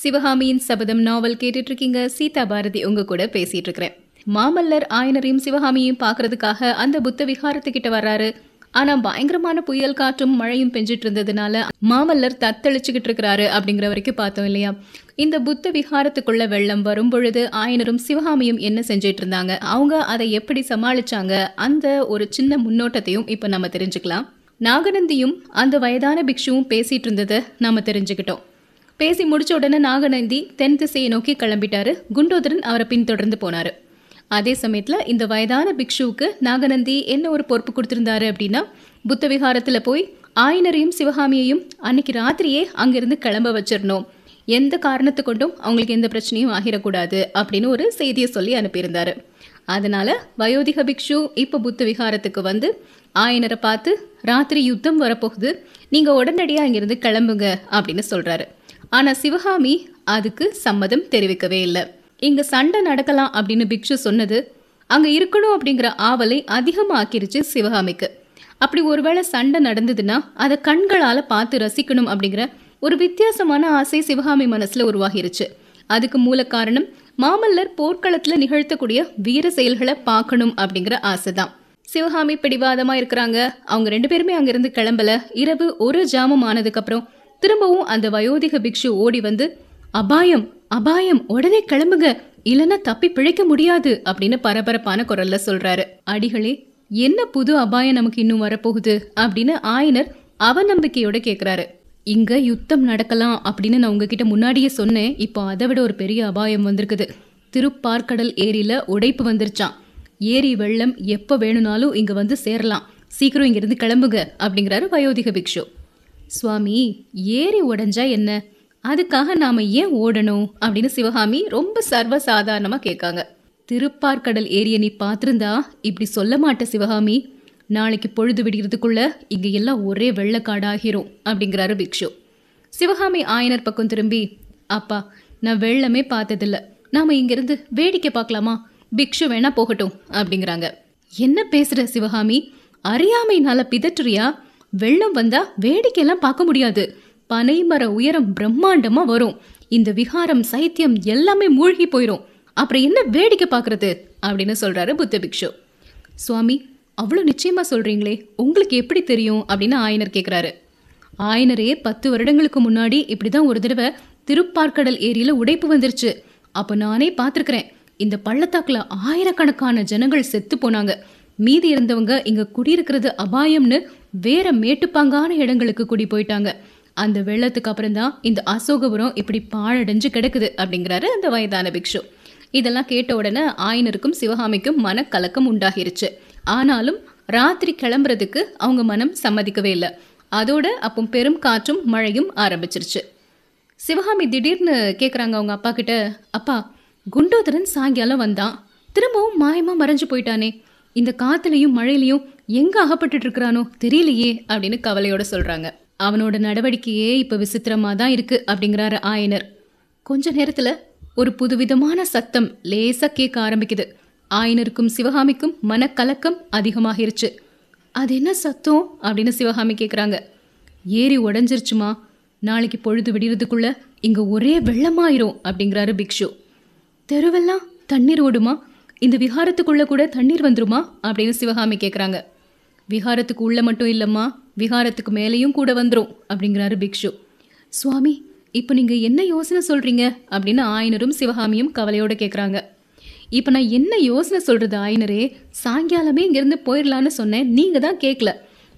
சிவகாமியின் சபதம் நாவல் கேட்டுட்டு இருக்கீங்க சீதா பாரதி உங்க கூட பேசிட்டு இருக்கிறேன் மாமல்லர் ஆயனரையும் சிவகாமியையும் பார்க்கறதுக்காக அந்த புத்த விகாரத்துக்கிட்ட வர்றாரு. ஆனா பயங்கரமான புயல் காற்றும் மழையும் பெஞ்சிட்டு இருந்ததுனால மாமல்லர் தத்தளிச்சுக்கிட்டு இருக்கிறாரு அப்படிங்கிற வரைக்கும் பார்த்தோம் இல்லையா? இந்த புத்த விகாரத்துக்குள்ள வெள்ளம் வரும் பொழுது ஆயனரும் சிவகாமியும் என்ன செஞ்சிட்டு இருந்தாங்க அவங்க அதை எப்படி சமாளிச்சாங்க? அந்த ஒரு சின்ன முன்னோட்டத்தையும் இப்ப நம்ம தெரிஞ்சுக்கலாம். நாகநந்தியும் அந்த வயதான பிக்ஷுவும் பேசிட்டு இருந்ததை நாம தெரிஞ்சுக்கிட்டோம். பேசி முடிச்ச உடனே நாகநந்தி தென் திசையை நோக்கி கிளம்பிட்டாரு. குண்டோதரன் அவரை பின்தொடர்ந்து போனாரு. அதே சமயத்துல இந்த வயதான பிக்ஷுவுக்கு நாகநந்தி என்ன ஒரு பொறுப்பு கொடுத்திருந்தாரு அப்படின்னா புத்த விகாரத்துல போய் ஆயனரையும் சிவகாமியையும் அன்னைக்கு ராத்திரியே அங்கிருந்து கிளம்ப வச்சிடணும். எந்த காரணத்தை கொண்டும் அவங்களுக்கு எந்த பிரச்சனையும் ஆகிடக்கூடாது அப்படின்னு ஒரு செய்தியை சொல்லி அனுப்பியிருந்தாரு. அதனால வயோதிக பிக்ஷு இப்ப புத்த விகாரத்துக்கு வந்து ஆயனரை பார்த்து ராத்திரி யுத்தம் வரப்போகுது. நீங்க உடனடியா இங்கிருந்து கிளம்புங்க அப்படின்னு சொல்றாரு. ஆனா சிவகாமி அதுக்கு சம்மதம் தெரிவிக்கவே இல்லை. இங்க சண்டை நடக்கலாம் அப்படின்னு பிக்ஷு சொன்னது அங்க இருக்கணும் அப்படிங்கிற ஆவலை அதிகமாக்கிருச்சு சிவகாமிக்கு. அப்படி ஒருவேளை சண்டை நடந்ததுன்னா அதை கண்களால பார்த்து ரசிக்கணும் அப்படிங்கிற ஒரு வித்தியாசமான ஆசை சிவகாமி மனசுல உருவாகிருச்சு. அதுக்கு மூல காரணம் மாமல்லர் போர்க்களத்துல நிகழ்த்தக்கூடிய வீர செயல்களை பார்க்கணும் அப்படிங்கிற ஆசைதான். சிவகாமி பிடிவாதமா இருக்கிறாங்க. அவங்க ரெண்டு பேருமே அங்கிருந்து கிளம்பல. இரவு ஒரு ஜாமம் ஆனதுக்கு அப்புறம் திரும்பவும் அந்த வயோதிக பிக்ஷு ஓடி வந்து அபாயம் அபாயம் உடனே கிளம்புங்க. இல்லைன்னா தப்பி பிழைக்க முடியாது அப்படின்னு பரபரப்பான குரல்ல சொல்றாரு. அடிகளே என்ன புது அபாயம் நமக்கு இன்னும் வரப்போகுது? அப்படின்னு ஆயனர் அவநம்பிக்கையோட கேக்குறாரு. இங்க யுத்தம் நடக்கலாம் அப்படின்னு நான் உங்ககிட்ட முன்னாடியே சொன்னேன். இப்போ அதை விட ஒரு பெரிய அபாயம் வந்திருக்குது. திருப்பார்க்கடல் ஏரியில உடைப்பு வந்துருச்சான் ஏரி வெள்ளம் எப்போ வேணும்னாலும் இங்க வந்து சேரலாம். சீக்கிரம் இங்கிருந்து கிளம்புங்க அப்படிங்கிறாரு வயோதிக பிக்ஷு. சுவாமி ஏரி உடைஞ்சா என்ன? அதுக்காக நாம ஏன் ஓடணும்? அப்படின்னு சிவகாமி ரொம்ப சர்வசாதாரணமாக கேட்காங்க. திருப்பார்க்கடல் ஏரிய நீ பார்த்துருந்தா? இப்படி சொல்ல மாட்ட சிவகாமி. நாளைக்கு பொழுது விடுகிறதுக்குள்ள இங்க எல்லாம் ஒரே வெள்ளக்காடாகிரும் அப்படிங்கிறாரு பிக்ஷு. சிவகாமி ஆயனர் பக்கம் திரும்பி அப்பா நான் வெள்ளமே பார்த்ததில்ல. நாம இங்கிருந்து வேடிக்கை பார்க்கலாமா? பிக்ஷு வேணா போகட்டும் அப்படிங்கிறாங்க. என்ன பேசுற சிவகாமி? அறியாமைனால பிதற்றுறியா? வெள்ளம் வந்தா வேடிக்கையெல்லாம் பார்க்க முடியாது. பனைமர உயரம் பிரம்மாண்டமா வரும். இந்த விகாரம் சைத்தியம் எல்லாமே மூழ்கி போயிடும் அப்புறம் என்ன வேடிக்கை பார்க்கறது? அப்படின்னு சொல்றாரு புத்த பிக்ஷு. சுவாமி அவ்வளோ நிச்சயமா சொல்றீங்களே. உங்களுக்கு எப்படி தெரியும்? அப்படின்னு ஆயனர் கேட்குறாரு ஆயனரே பத்து வருடங்களுக்கு முன்னாடி இப்படிதான் ஒரு தடவை திருப்பார்க்கடல் ஏரியில உடைப்பு வந்துருச்சு. அப்போ நானே பார்த்துருக்குறேன். இந்த பள்ளத்தாக்குல ஆயிரக்கணக்கான ஜனங்கள் செத்து போனாங்க. மீதி இருந்தவங்க இங்க குடியிருக்கிறது அபாயம்னு வேற மேட்டுப்பாங்கான இடங்களுக்கு குடி போயிட்டாங்க. அந்த வெள்ளத்துக்கு அப்புறம் தான் இந்த அசோகபுரம் இப்படி பாழடைஞ்சு கிடக்குது அப்படிங்கிறாரு அந்த வயதான பிக்ஷு. இதெல்லாம் கேட்ட உடனே ஆயனருக்கும் சிவகாமிக்கும் மனக்கலக்கம் உண்டாகிருச்சு. ஆனாலும் ராத்திரி கிளம்புறதுக்கு அவங்க மனம் சம்மதிக்கவே இல்லை. அதோட அப்போ பெரும் காற்றும் மழையும் ஆரம்பிச்சிருச்சு. சிவகாமி திடீர்னு கேட்குறாங்க அவங்க அப்பா கிட்ட அப்பா குண்டோதரன் சாயங்காலம் வந்தான். திரும்பவும் மாயமா மறைஞ்சு போயிட்டானே. இந்த காத்துலயும் மழையிலையும் எங்க அகப்பட்டுட்டு இருக்கிறானோ தெரியலையே அப்படின்னு கவலையோட சொல்றாங்க. அவனோட நடவடிக்கையே இப்ப விசித்திரமா தான் இருக்கு அப்படிங்கிறாரு ஆயனர். கொஞ்ச நேரத்துல ஒரு புதுவிதமான சத்தம் லேசா கேட்க ஆரம்பிக்குது. ஆயனருக்கும் சிவகாமிக்கும் மனக்கலக்கம் அதிகமாகிருச்சு. அது என்ன சத்தம் அப்படின்னு சிவகாமி கேட்குறாங்க ஏரி உடஞ்சிருச்சுமா? நாளைக்கு பொழுது விடுறதுக்குள்ள இங்க ஒரே வெள்ளமாயிரும் அப்படிங்கிறாரு பிக்ஷு. தெருவெல்லாம் தண்ணீர் ஓடுமா? இந்த விஹாரத்துக்குள்ளே கூட தண்ணீர் வந்துருமா? அப்படின்னு சிவகாமி கேட்குறாங்க விஹாரத்துக்கு உள்ள மட்டும் இல்லைம்மா விஹாரத்துக்கு மேலேயும் கூட வந்துடும் அப்படிங்கிறாரு பிக்ஷு. சுவாமி இப்போ நீங்கள் என்ன யோசனை சொல்கிறீங்க அப்படின்னு ஆயனரும் சிவகாமியும் கவலையோடு கேட்குறாங்க இப்போ நான் என்ன யோசனை சொல்கிறது ஆயனரே? சாயங்காலமே இங்கேருந்து போயிடலான்னு சொன்னேன் நீங்கள் தான் கேட்கல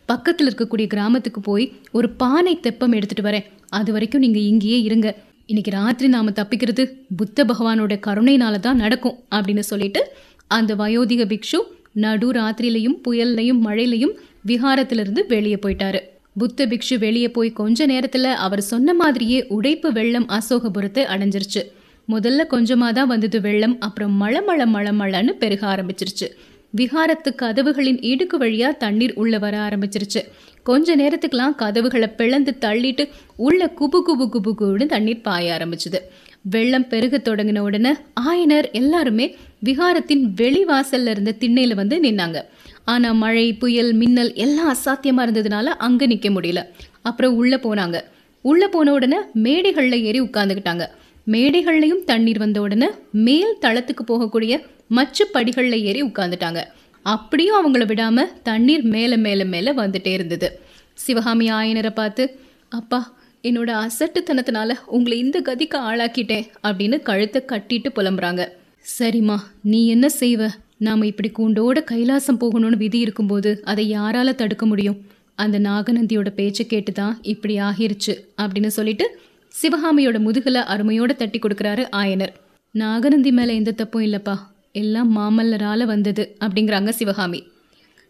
பக்கத்தில் இருக்கக்கூடிய கிராமத்துக்கு போய் ஒரு பானை தெப்பம் எடுத்துகிட்டு வரேன். அது வரைக்கும் நீங்கள் இங்கேயே இருங்க. இன்னைக்கு ராத்திரி நாம தப்பிக்கிறது புத்த பகவானோட கருணையினால தான் நடக்கும் அப்படின்னு சொல்லிட்டு அந்த வயோதிக பிக்ஷு நடு ராத்திரிலையும் புயல்லையும் மழையிலையும் விஹாரத்திலிருந்து வெளியே போயிட்டாரு. புத்த பிக்ஷு வெளியே போய் கொஞ்ச நேரத்துல அவர் சொன்ன மாதிரியே உடைப்பு வெள்ளம் அசோகபுரத்தை அடைஞ்சிருச்சு. முதல்ல கொஞ்சமா தான் வந்தது வெள்ளம் அப்புறம் மழை மழை மழை மழைன்னு பெருக ஆரம்பிச்சிருச்சு. விஹாரத்து கதவுகளின் இடுக்கு வழியா தண்ணீர் உள்ள வர ஆரம்பிச்சிருச்சு. கொஞ்ச நேரத்துக்கெல்லாம் கதவுகளை பிளந்து தள்ளிட்டு உள்ள குபு குபு குபு குபுன்னு தண்ணீர் பாய ஆரம்பிச்சுது. வெள்ளம் பெருக தொடங்கின உடனே ஆயனர் எல்லாருமே விகாரத்தின் வெளிவாசல்ல இருந்த திண்ணையில வந்து நின்னாங்க. ஆனா மழை புயல் மின்னல் எல்லாம் அசாத்தியமா இருந்ததுனால அங்க நிக்க முடியல. அப்புறம் உள்ள போனாங்க. உள்ள போன உடனே மேடைகள்ல ஏறி உட்கார்ந்துக்கிட்டாங்க மேடைகள்லையும் தண்ணீர் வந்த உடனே மேல் தளத்துக்கு போகக்கூடிய மச்சு படிகள்ல ஏறி உட்கார்ந்துட்டாங்க. அப்படியும் அவங்கள விடாம தண்ணீர் மேல மேல மேல வந்துட்டே இருந்தது. சிவகாமி ஆயனரை பார்த்து அப்பா என்னோட அசட்டுத்தனத்தினால உங்களை இந்த கதிக்கு ஆளாக்கிட்டேன் அப்படின்னு கழுத்தை கட்டிட்டு புலம்புறாங்க. சரிம்மா நீ என்ன செய்வ? நாம் இப்படி கூண்டோட கைலாசம் போகணும்னு விதி இருக்கும்போது அதை யாரால தடுக்க முடியும்? அந்த நாகநந்தியோட பேச்சை கேட்டு தான் இப்படி ஆகிருச்சு அப்படின்னு சொல்லிட்டு சிவகாமியோட முதுகில் அருமையோட தட்டி கொடுக்குறாரு ஆயனர். நாகநந்தி மேலே எந்த தப்பும் இல்லைப்பா. எல்லாம் மாமல்லரால் வந்தது அப்படிங்கிறாங்க சிவகாமி.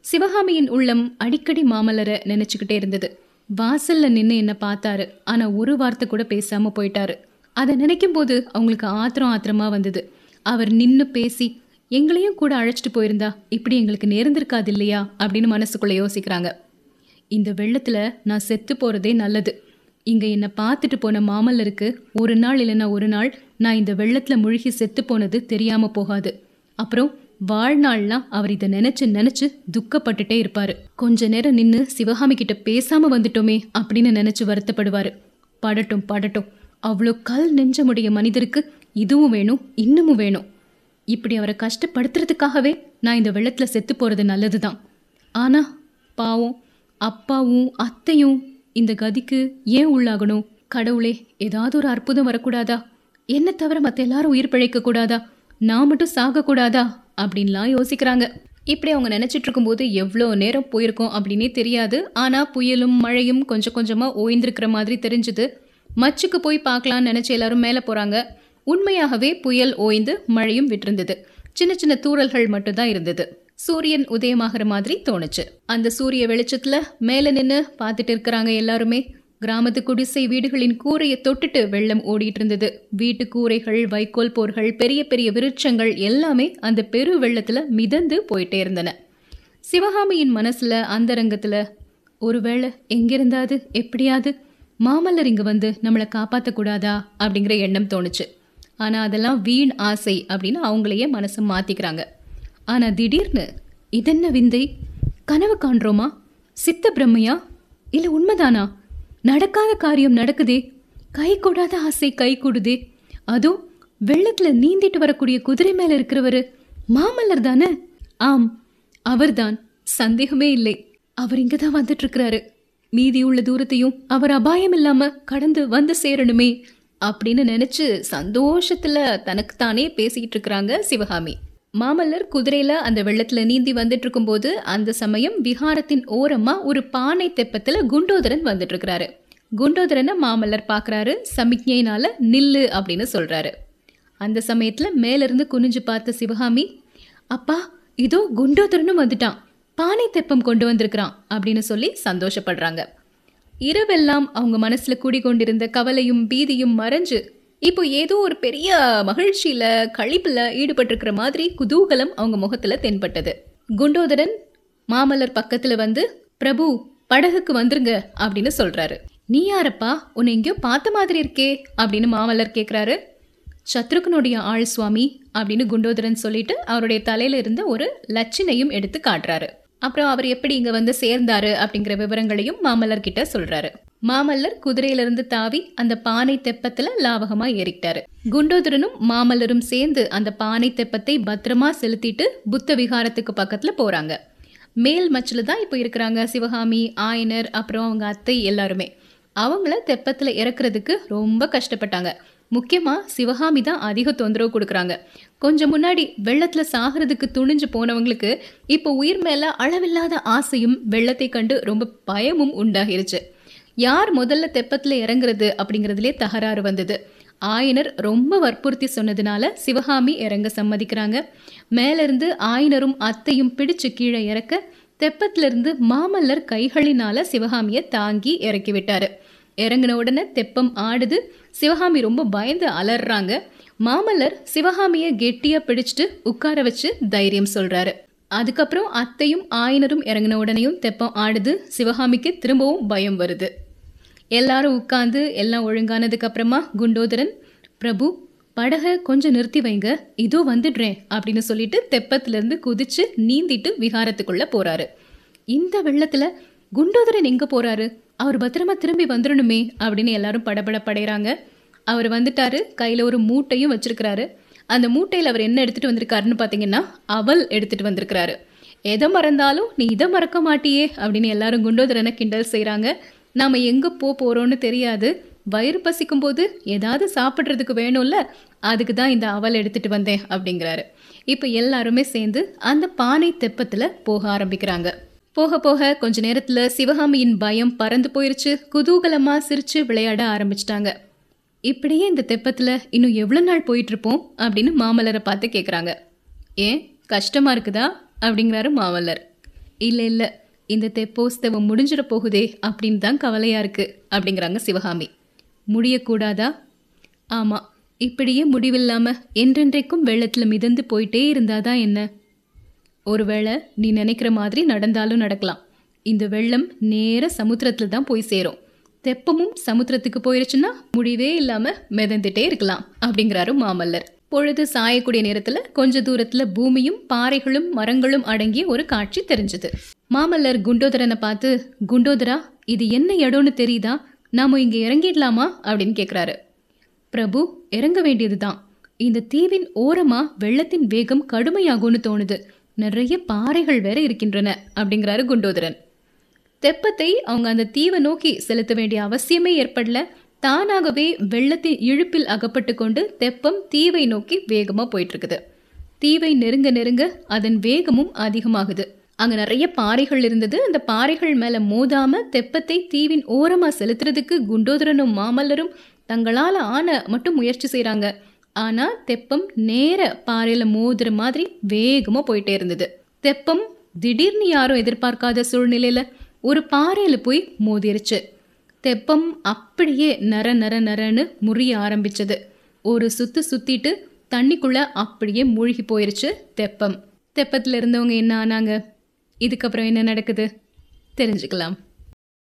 சிவகாமியின் உள்ளம் அடிக்கடி மாமல்லரை நினச்சிக்கிட்டே இருந்தது. வாசல்ல நின்று என்னை பார்த்தாரு. ஆனால் ஒரு வார்த்தை கூட பேசாமல் போயிட்டாரு. அதை நினைக்கும் போது அவங்களுக்கு ஆத்திரம் ஆத்திரமாக வந்தது. அவர் நின்று பேசி எங்களையும் கூட அழைச்சிட்டு போயிருந்தா இப்படி எங்களுக்கு நேர்ந்திருக்காது இல்லையா அப்படின்னு மனசுக்குள்ளே யோசிக்கிறாங்க. இந்த வெள்ளத்தில் நான் செத்து போகிறதே நல்லது. இங்கே என்னை பார்த்துட்டு போன மாமல்லருக்கு ஒரு நாள் இல்லைன்னா ஒரு நாள் நான் இந்த வெள்ளத்தில் முழுகி செத்து போனது தெரியாமல் போகாது. அப்புறம் வாழ்நாள்லாம் அவர் இதை நினச்சி நினச்சி துக்கப்பட்டுட்டே இருப்பார். கொஞ்ச நேரம் நின்று சிவகாமி கிட்ட பேசாமல் வந்துட்டோமே அப்படின்னு நினச்சி வருத்தப்படுவார். படட்டும் படட்டும். அவ்வளோ கல் நெஞ்சமுடைய மனிதருக்கு இதுவும் வேணும் இன்னமும் வேணும். இப்படி அவரை கஷ்டப்படுத்துறதுக்காகவே நான் இந்த வெள்ளத்தில் செத்து போகிறது நல்லது தான் ஆனால் பாவம் அப்பாவும் அத்தையும் இந்த கதிக்கு ஏன் உள்ளாகணும்? கடவுளே ஏதாவது ஒரு அற்புதம் வரக்கூடாதா? என்ன தவிர மற்ற எல்லாரும் உயிர் பிழைக்க கூடாதா? நான் மட்டும் சாகக்கூடாதா அப்படின்லாம் யோசிக்கிறாங்க. இப்படி அவங்க நினச்சிட்டு இருக்கும்போது எவ்வளோ நேரம் போயிருக்கோம் அப்படின்னே தெரியாது. ஆனால் புயலும் மழையும் கொஞ்சம் கொஞ்சமாக ஓய்ந்திருக்கிற மாதிரி தெரிஞ்சுது. மச்சுக்கு போய் பார்க்கலாம்னு நினச்சி எல்லாரும் மேலே போகிறாங்க உண்மையாகவே புயல் ஓய்ந்து மழையும் விட்டிருந்தது. சின்ன சின்ன தூறல்கள் மட்டும்தான் இருந்தது. சூரியன் உதயமாகிற மாதிரி தோணுச்சு. அந்த சூரிய வெளிச்சத்துல மேல நின்னு பார்த்துட்டு இருக்கிறாங்க எல்லாருமே. கிராமத்து குடிசை வீடுகளின் கூரையை தொட்டுட்டு வெள்ளம் ஓடிட்டு இருந்தது. வீட்டு கூரைகள் வைக்கோல் போர்கள் பெரிய பெரிய விருட்சங்கள் எல்லாமே அந்த பெரு வெள்ளத்துல மிதந்து போயிட்டே இருந்தன. சிவகாமியின் மனசுல அந்தரங்கத்துல ஒருவேளை எங்கிருந்தாது எப்படியாது மாமல்லர் இங்க வந்து நம்மளை காப்பாற்றக்கூடாதா அப்படிங்கிற எண்ணம் தோணுச்சு. ஆனா அதெல்லாம் வீண் ஆசை அப்படின்னு அவங்களையே மனசை மாத்திக்கிறாங்க. ஆனா திடீர்னு இதென்ன விந்தை? கனவு காண்றோமா? சித்த பிரம்மையா? இல்லை உண்மைதானா? நடக்காத காரியம் நடக்குதே? கை கூடாத ஆசை கை கூடுதே? அதுவும் வெள்ளத்துல நீந்திட்டு வரக்கூடிய குதிரை மேல இருக்கிறவரு மாமல்லர் தானே? ஆம் அவர்தான். சந்தேகமே இல்லை. அவர் இங்க தான் வந்துட்டு இருக்கிறாரு. மீதி உள்ள தூரத்தையும் அவர் அபாயம் இல்லாம கடந்து வந்து சேரணுமே. அப்படின்னு நினைச்சு சந்தோஷத்துல தனக்குத்தானே பேசிக்கிட்டு இருக்கிறாங்க சிவகாமி. மாமல்லர் குதிரையில அந்த வெள்ளத்துல நீந்தி வந்துட்டு இருக்கும்போது அந்த சமயம் விஹாரத்தின் ஓரமா ஒரு பானை தெப்பத்துல குண்டோதரன் வந்துட்டு இருக்கிறாரு. குண்டோதரனை மாமல்லர் பாக்குறாரு சமிக்ஞையினால நில்லு அப்படின்னு சொல்றாரு. அந்த சமயத்துல மேலிருந்து குனிஞ்சு பார்த்த சிவகாமி அப்பா இதோ குண்டோதரனும் வந்துட்டான். பானை தெப்பம் கொண்டு வந்திருக்கிறான் அப்படின்னு சொல்லி சந்தோஷப்படுறாங்க. இரவெல்லாம் அவங்க மனசுல கூடிக்கொண்டிருந்த கவலையும் பீதியும் மறைஞ்சு இப்போ ஏதோ ஒரு பெரிய மகிழ்ச்சியில கழிப்புல ஈடுபட்டிருக்கிற மாதிரி குதூகலம் அவங்க முகத்துல தென்பட்டது. குண்டோதரன் மாமல்லர் பக்கத்துல வந்து பிரபு படகுக்கு வந்துருங்க அப்படின்னு சொல்றாரு. நீ யாரப்பா? உன்னை எங்கேயோ பார்த்த மாதிரி இருக்கே அப்படின்னு மாமல்லர் கேட்குறாரு சத்ருகனுடைய ஆள் சுவாமி அப்படின்னு குண்டோதரன் சொல்லிட்டு அவருடைய தலையில இருந்த ஒரு லட்சினையும் எடுத்து காட்டுறாரு. அப்புறம் அவர் எப்படி இங்க வந்து சேர்ந்தாரு அப்படிங்கிற விவரங்களையும் மாமல்லர் கிட்ட சொல்றாரு. மாமல்லர் குதிரையிலிருந்து தாவி அந்த பானை தெப்பத்துல லாவகமா ஏறிட்டாரு. குண்டோதரனும் மாமல்லரும் சேர்ந்து அந்த பானை தெப்பத்தை பத்திரமா செலுத்திட்டு புத்த விகாரத்துக்கு பக்கத்துல போறாங்க. மேல் மச்சில தான் இப்போ இருக்கிறாங்க சிவகாமி ஆயனர் அப்புறம் அவங்க அத்தை எல்லாருமே. அவங்கள தெப்பத்துல இறக்குறதுக்கு ரொம்ப கஷ்டப்பட்டாங்க. முக்கியமா சிவகாமி தான் அதிக தொந்தரவு கொடுக்குறாங்க. கொஞ்சம் முன்னாடி வெள்ளத்துல சாகிறதுக்கு துணிஞ்சு போனவங்களுக்கு இப்போ உயிர் மேல அளவில்லாத ஆசையும் வெள்ளத்தை கண்டு ரொம்ப பயமும் உண்டாகிருச்சு. யார் முதல்ல தெப்பத்தில் இறங்குறது அப்படிங்கிறதுலே தகராறு வந்தது. ஆயனர் ரொம்ப வற்புறுத்தி சொன்னதுனால சிவகாமி இறங்க சம்மதிக்கிறாங்க. மேலிருந்து ஆயனரும் அத்தையும் பிடிச்சு கீழே இறக்க தெப்பத்திலிருந்து மாமல்லர் கைகளினால சிவகாமியை தாங்கி இறக்கி விட்டாரு. இறங்கின உடனே தெப்பம் ஆடுது. சிவகாமி ரொம்ப பயந்து அலறாங்க. மாமல்லர் சிவகாமியை கெட்டியா பிடிச்சிட்டு உட்கார வச்சு தைரியம் சொல்றாரு. அதுக்கப்புறம் அத்தையும் ஆயனரும் இறங்கின உடனேயும் தெப்பம் ஆடுது. சிவகாமிக்கு திரும்பவும் பயம் வருது. எல்லாரும் உட்காந்து எல்லாம் ஒழுங்கானதுக்கு அப்புறமா குண்டோதரன் பிரபு படகை கொஞ்சம் நிறுத்தி வைங்க. இதோ வந்துடுறேன் அப்படின்னு சொல்லிட்டு தெப்பத்திலேருந்து குதிச்சு நீந்திட்டு விகாரத்துக்குள்ள போறாரு. இந்த வெள்ளத்துல குண்டோதரன் எங்க போறாரு? அவர் பத்திரமா திரும்பி வந்துடணுமே அப்படின்னு எல்லாரும் படபட படைறாங்க அவர் வந்துட்டாரு கையில் ஒரு மூட்டையும் வச்சிருக்கிறாரு. அந்த மூட்டையில் அவர் என்ன எடுத்துட்டு வந்திருக்காருன்னு பார்த்தீங்கன்னா அவல் எடுத்துட்டு வந்திருக்கிறாரு. எதை மறந்தாலும் நீ இதை மறக்க மாட்டியே அப்படின்னு எல்லாரும் குண்டோதரனை கிண்டல் செய்கிறாங்க நாம் எங்கே போக போகிறோன்னு தெரியாது. வயிறு பசிக்கும் போது ஏதாவது சாப்பிட்றதுக்கு வேணும்ல அதுக்கு தான் இந்த அவல் எடுத்துட்டு வந்தேன் அப்படிங்கிறாரு. இப்போ எல்லாருமே சேர்ந்து அந்த பானை தெப்பத்தில் போக ஆரம்பிக்கிறாங்க. போக போக கொஞ்ச நேரத்தில் சிவகாமியின் பயம் பறந்து போயிருச்சு. குதூகலமாக சிரிச்சு விளையாட ஆரம்பிச்சிட்டாங்க. இப்படியே இந்த தெப்பத்தில் இன்னும் எவ்வளோ நாள் போயிட்டு இருப்போம் அப்படின்னு மாமல்லரை பார்த்து கேட்குறாங்க ஏன்? கஷ்டமா இருக்குதா? அப்படிங்கிறாரு மாமல்லர். இல்லை இல்லை. இந்த தெப்போஸ்தவம் முடிஞ்சிட போகுதே அப்படின்னு தான் கவலையாக இருக்கு அப்படிங்கிறாங்க சிவகாமி. முடியக்கூடாதா? ஆமாம் இப்படியே முடிவில்லாம என்றென்றைக்கும் வெள்ளத்தில் மிதந்து போயிட்டே இருந்தாதான் என்ன? ஒருவேளை நீ நினைக்கிற மாதிரி நடந்தாலும் நடக்கலாம். இந்த வெள்ளம் நேர சமுத்திரத்துல தான் போய் சேரும். தெப்பமும் சமுத்திரத்துக்கு போயிருச்சுன்னா முடிவே இல்லாம மிதந்துட்டே இருக்கலாம் அப்படிங்கிறாரு மாமல்லர். பொழுது சாயக்கூடிய நேரத்துல கொஞ்ச தூரத்துல பூமியும் பாறைகளும் மரங்களும் அடங்கிய ஒரு காட்சி தெரிஞ்சது. மாமல்லர் குண்டோதரனை பார்த்து குண்டோதரா இது என்ன இடம்னு தெரியுதா? நாம இங்க இறங்கிடலாமா? அப்படின்னு கேக்குறாரு. பிரபு இறங்க வேண்டியதுதான். இந்த தீவின் ஓரமா வெள்ளத்தின் வேகம் கடுமையாகும்னு தோணுது. நிறைய பாறைகள் வேற இருக்கின்றன அப்படிங்கிறாரு குண்டோதரன். தெப்பத்தை அவங்க அந்த தீவை நோக்கி செலுத்த வேண்டிய அவசியமே ஏற்படல. தானாகவே வெள்ளத்தின் இழுப்பில் அகப்பட்டு கொண்டு தெப்பம் தீவை நோக்கி வேகமாக போயிட்டு இருக்குது தீவை நெருங்க நெருங்க அதன் வேகமும் அதிகமாகுது. அங்க நிறைய பாறைகள் இருந்தது. அந்த பாறைகள் மேல மோதாம தெப்பத்தை தீவின் ஓரமா செலுத்துறதுக்கு குண்டோதரனும் மாமல்லரும் தங்களால ஆன மட்டும் முயற்சி செய்கிறாங்க ஆனால் தெப்பம் நேர பாறையில் மோதுற மாதிரி வேகமாக போயிட்டே இருந்தது. தெப்பம் திடீர்னு யாரும் எதிர்பார்க்காத சூழ்நிலையில் ஒரு பாறையில் போய் மோதிருச்சு. தெப்பம் அப்படியே நர நர நரன்னு முறிய ஆரம்பிச்சது. ஒரு சுத்து சுத்திட்டு தண்ணிக்குள்ள அப்படியே மூழ்கி போயிருச்சு தெப்பம். தெப்பத்தில் இருந்தவங்க என்ன ஆனாங்க? இதுக்கப்புறம் என்ன நடக்குது? தெரிஞ்சுக்கலாம்.